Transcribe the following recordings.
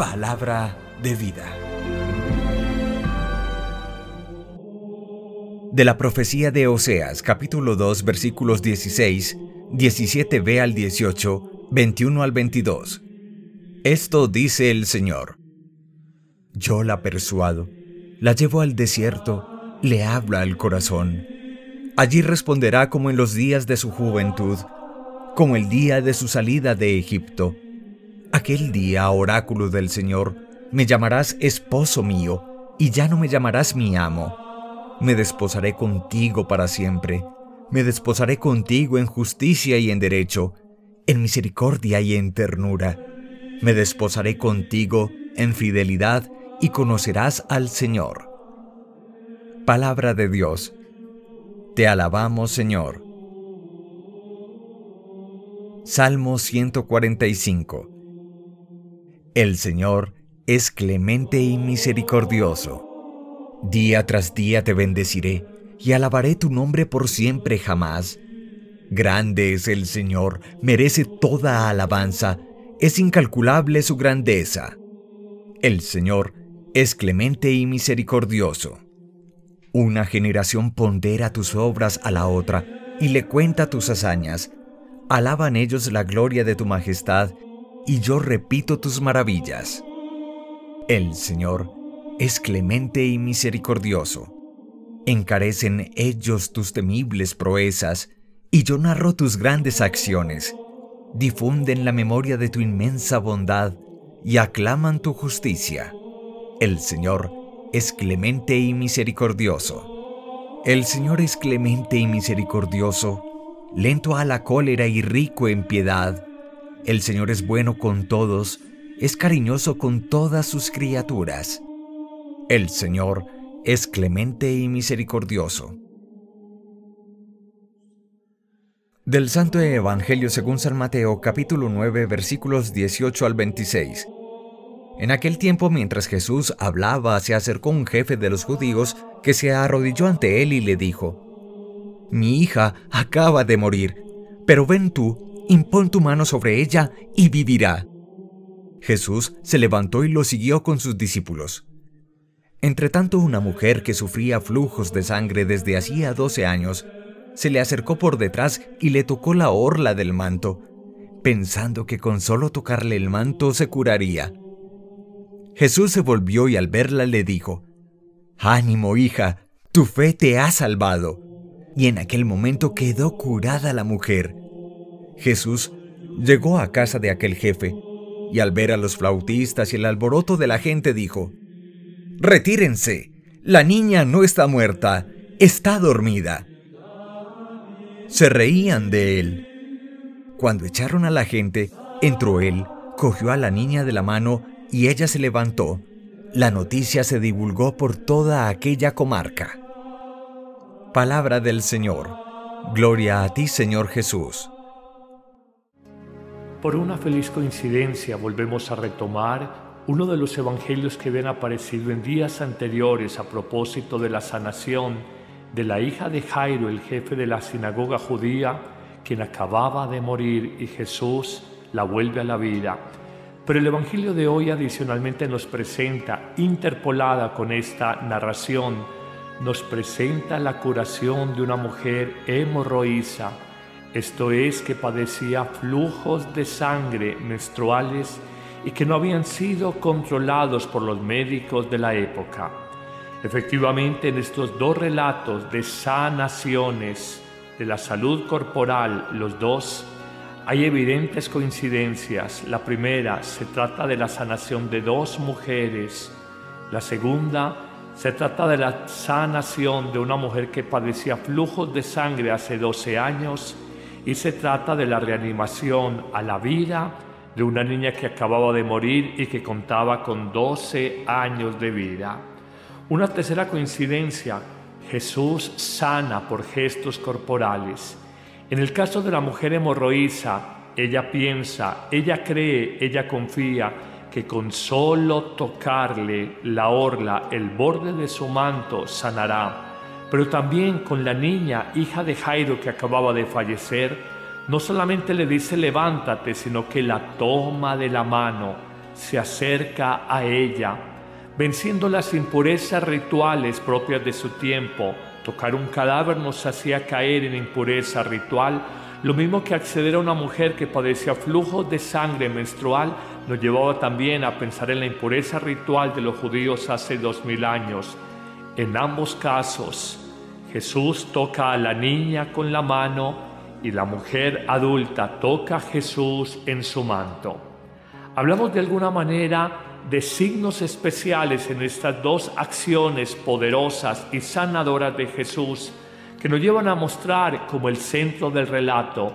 Palabra de vida. De la profecía de Oseas, capítulo 2, versículos 16, 17b al 18, 21 al 22. Esto dice el Señor. Yo la persuado, la llevo al desierto, le habla al corazón. Allí responderá como en los días de su juventud, como el día de su salida de Egipto. Aquel día, oráculo del Señor, me llamarás esposo mío, y ya no me llamarás mi amo. Me desposaré contigo para siempre. Me desposaré contigo en justicia y en derecho, en misericordia y en ternura. Me desposaré contigo en fidelidad y conocerás al Señor. Palabra de Dios. Te alabamos, Señor. Salmo 145. El Señor es clemente y misericordioso. Día tras día te bendeciré y alabaré tu nombre por siempre jamás. Grande es el Señor, merece toda alabanza, es incalculable su grandeza. El Señor es clemente y misericordioso. Una generación pondera tus obras a la otra y le cuenta tus hazañas. Alaban ellos la gloria de tu majestad y yo repito tus maravillas. El Señor es clemente y misericordioso. Encarecen ellos tus temibles proezas y yo narro tus grandes acciones. Difunden la memoria de tu inmensa bondad y aclaman tu justicia. El Señor es clemente y misericordioso. El Señor es clemente y misericordioso, lento a la cólera y rico en piedad. El Señor es bueno con todos, es cariñoso con todas sus criaturas. El Señor es clemente y misericordioso. Del Santo Evangelio según San Mateo capítulo 9 versículos 18 al 26. En aquel tiempo, mientras Jesús hablaba, se acercó un jefe de los judíos que se arrodilló ante él y le dijo, Mi hija acaba de morir, pero ven tú, impón tu mano sobre ella y vivirá. Jesús se levantó y lo siguió con sus discípulos. Entretanto, una mujer que sufría flujos de sangre desde hacía doce años, se le acercó por detrás y le tocó la orla del manto, pensando que con solo tocarle el manto se curaría. Jesús se volvió y al verla le dijo, Ánimo, hija, tu fe te ha salvado. Y en aquel momento quedó curada la mujer. Jesús llegó a casa de aquel jefe, y al ver a los flautistas y el alboroto de la gente dijo, Retírense, la niña no está muerta, está dormida. Se reían de él. Cuando echaron a la gente, entró él, cogió a la niña de la mano y ella se levantó. La noticia se divulgó por toda aquella comarca. Palabra del Señor. Gloria a ti, Señor Jesús. Por una feliz coincidencia volvemos a retomar uno de los evangelios que habían aparecido en días anteriores a propósito de la sanación de la hija de Jairo, el jefe de la sinagoga judía, quien acababa de morir y Jesús la vuelve a la vida. Pero el Evangelio de hoy adicionalmente nos presenta, interpolada con esta narración, nos presenta la curación de una mujer hemorroísa, esto es que padecía flujos de sangre menstruales y que no habían sido controlados por los médicos de la época. Efectivamente, en estos dos relatos de sanaciones de la salud corporal, los dos hay evidentes coincidencias. La primera se trata de la sanación de dos mujeres. La segunda se trata de la sanación de una mujer que padecía flujos de sangre hace 12 años y se trata de la reanimación a la vida de una niña que acababa de morir y que contaba con 12 años de vida. Una tercera coincidencia, Jesús sana por gestos corporales. En el caso de la mujer hemorroísa, ella piensa, ella cree, ella confía que con solo tocarle la orla, el borde de su manto, sanará. Pero también con la niña, hija de Jairo que acababa de fallecer, no solamente le dice levántate, sino que la toma de la mano, se acerca a ella, venciendo las impurezas rituales propias de su tiempo. Tocar un cadáver nos hacía caer en impureza ritual, lo mismo que acceder a una mujer que padecía flujo de sangre menstrual nos llevaba también a pensar en la impureza ritual de los judíos hace dos mil años. En ambos casos, Jesús toca a la niña con la mano y la mujer adulta toca a Jesús en su manto. Hablamos de alguna manera de signos especiales en estas dos acciones poderosas y sanadoras de Jesús que nos llevan a mostrar como el centro del relato,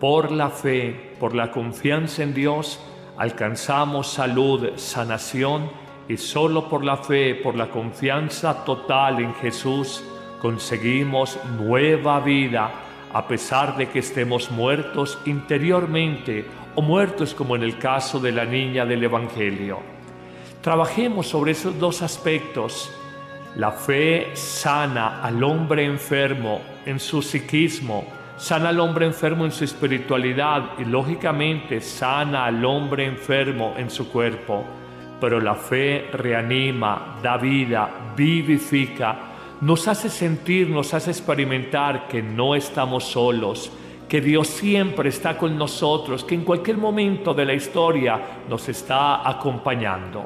por la fe, por la confianza en Dios, alcanzamos salud, sanación y solo por la fe, por la confianza total en Jesús, conseguimos nueva vida a pesar de que estemos muertos interiormente o muertos como en el caso de la niña del Evangelio. Trabajemos sobre esos dos aspectos la fe sana al hombre enfermo en su psiquismo, sana al hombre enfermo en su espiritualidad y lógicamente sana al hombre enfermo en su cuerpo. Pero la fe reanima, da vida, vivifica, nos hace sentir, nos hace experimentar que no estamos solos, que Dios siempre está con nosotros, que en cualquier momento de la historia nos está acompañando.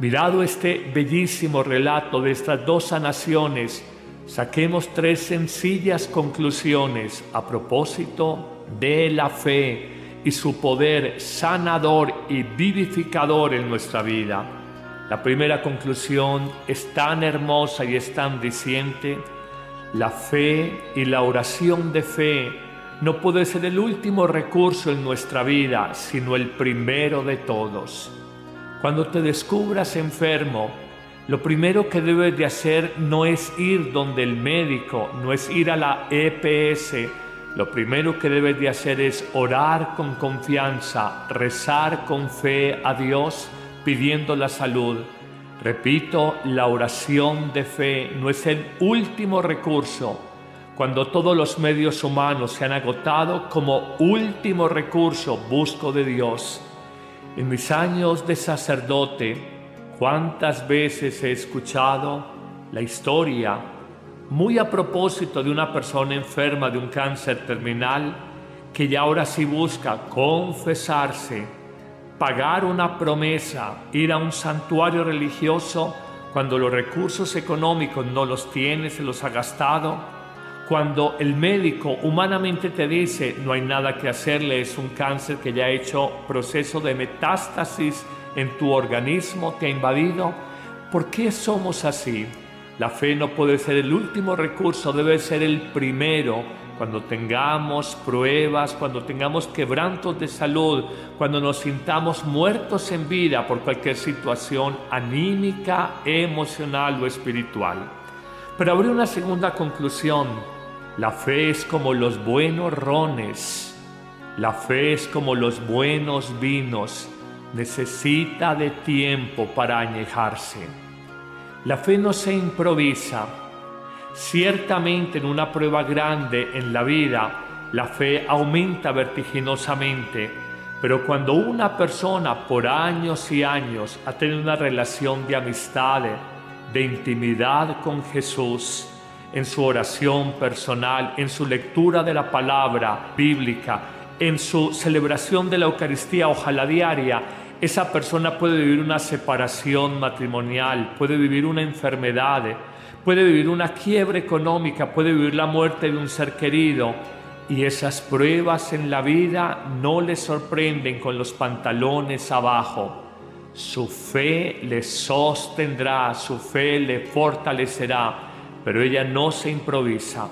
Mirado este bellísimo relato de estas dos sanaciones, saquemos tres sencillas conclusiones a propósito de la fe y su poder sanador y vivificador en nuestra vida. La primera conclusión es tan hermosa y es tan diciente. La fe y la oración de fe no puede ser el último recurso en nuestra vida, sino el primero de todos. Cuando te descubras enfermo, lo primero que debes de hacer no es ir donde el médico, no es ir a la EPS. Lo primero que debes de hacer es orar con confianza, rezar con fe a Dios pidiendo la salud. Repito, la oración de fe no es el último recurso. Cuando todos los medios humanos se han agotado, como último recurso busco de Dios. En mis años de sacerdote, cuántas veces he escuchado la historia, muy a propósito de una persona enferma de un cáncer terminal, que ya ahora sí busca confesarse, pagar una promesa, ir a un santuario religioso cuando los recursos económicos no los tiene, se los ha gastado, cuando el médico humanamente te dice no hay nada que hacerle, es un cáncer que ya ha hecho proceso de metástasis en tu organismo, te ha invadido, ¿por qué somos así? La fe no puede ser el último recurso, debe ser el primero. Cuando tengamos pruebas, cuando tengamos quebrantos de salud, cuando nos sintamos muertos en vida por cualquier situación anímica, emocional o espiritual. Pero habría una segunda conclusión la fe es como los buenos rones, la fe es como los buenos vinos, necesita de tiempo para añejarse. La fe no se improvisa. Ciertamente en una prueba grande en la vida, la fe aumenta vertiginosamente, pero cuando una persona por años y años ha tenido una relación de amistad, de intimidad con Jesús, en su oración personal, en su lectura de la palabra bíblica, en su celebración de la Eucaristía, ojalá diaria, esa persona puede vivir una separación matrimonial, puede vivir una enfermedad, puede vivir una quiebra económica, puede vivir la muerte de un ser querido. Y esas pruebas en la vida no le sorprenden con los pantalones abajo. Su fe le sostendrá, su fe le fortalecerá pero ella no se improvisa.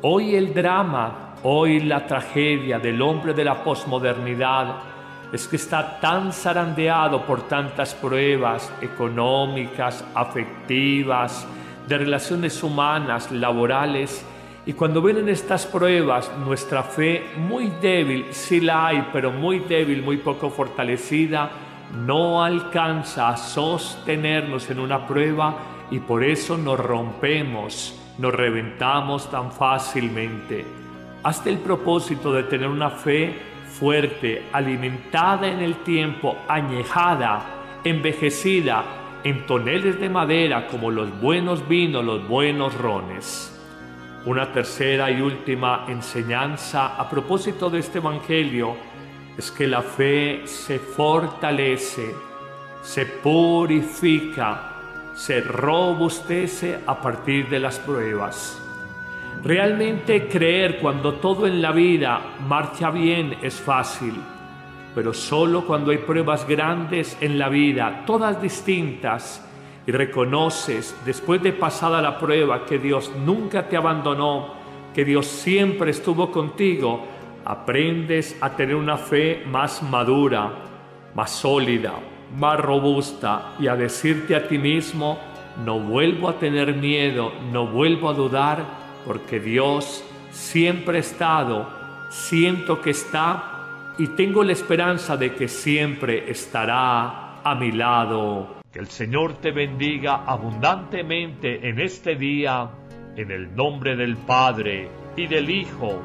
Hoy el drama, hoy la tragedia del hombre de la posmodernidad es que está tan zarandeado por tantas pruebas económicas, afectivas, de relaciones humanas, laborales, y cuando vienen estas pruebas, nuestra fe muy débil, sí la hay, pero muy débil, muy poco fortalecida, no alcanza a sostenernos en una prueba y por eso nos rompemos, nos reventamos tan fácilmente. Hasta el propósito de tener una fe fuerte, alimentada en el tiempo, añejada, envejecida en toneles de madera como los buenos vinos, los buenos rones. Una tercera y última enseñanza a propósito de este Evangelio es que la fe se fortalece, se purifica, se robustece a partir de las pruebas. Realmente creer cuando todo en la vida marcha bien es fácil, pero solo cuando hay pruebas grandes en la vida, todas distintas, y reconoces después de pasada la prueba que Dios nunca te abandonó, que Dios siempre estuvo contigo, aprendes a tener una fe más madura, más sólida, más robusta y a decirte a ti mismo, no vuelvo a tener miedo, no vuelvo a dudar, porque Dios siempre ha estado, siento que está y tengo la esperanza de que siempre estará a mi lado. Que el Señor te bendiga abundantemente en este día, en el nombre del Padre y del Hijo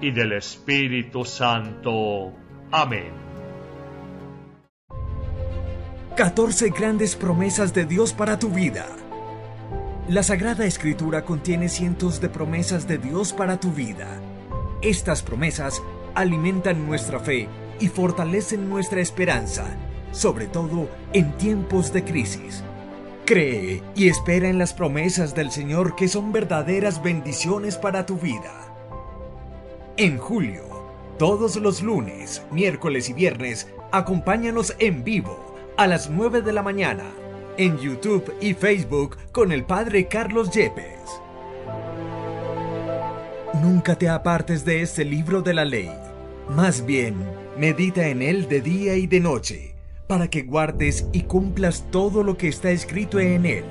y del Espíritu Santo. Amén. 14 grandes promesas de Dios para tu vida. La Sagrada Escritura contiene cientos de promesas de Dios para tu vida. Estas promesas alimentan nuestra fe y fortalecen nuestra esperanza, sobre todo en tiempos de crisis. Cree y espera en las promesas del Señor que son verdaderas bendiciones para tu vida. En julio, todos los lunes, miércoles y viernes, acompáñanos en vivo a las 9 de la mañana en YouTube y Facebook con el Padre Carlos Yepes. Nunca te apartes de este libro de la ley. Más bien, medita en él de día y de noche, para que guardes y cumplas todo lo que está escrito en él.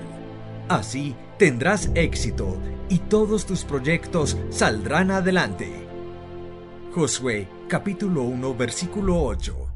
Así tendrás éxito y todos tus proyectos saldrán adelante. Josué capítulo 1 versículo 8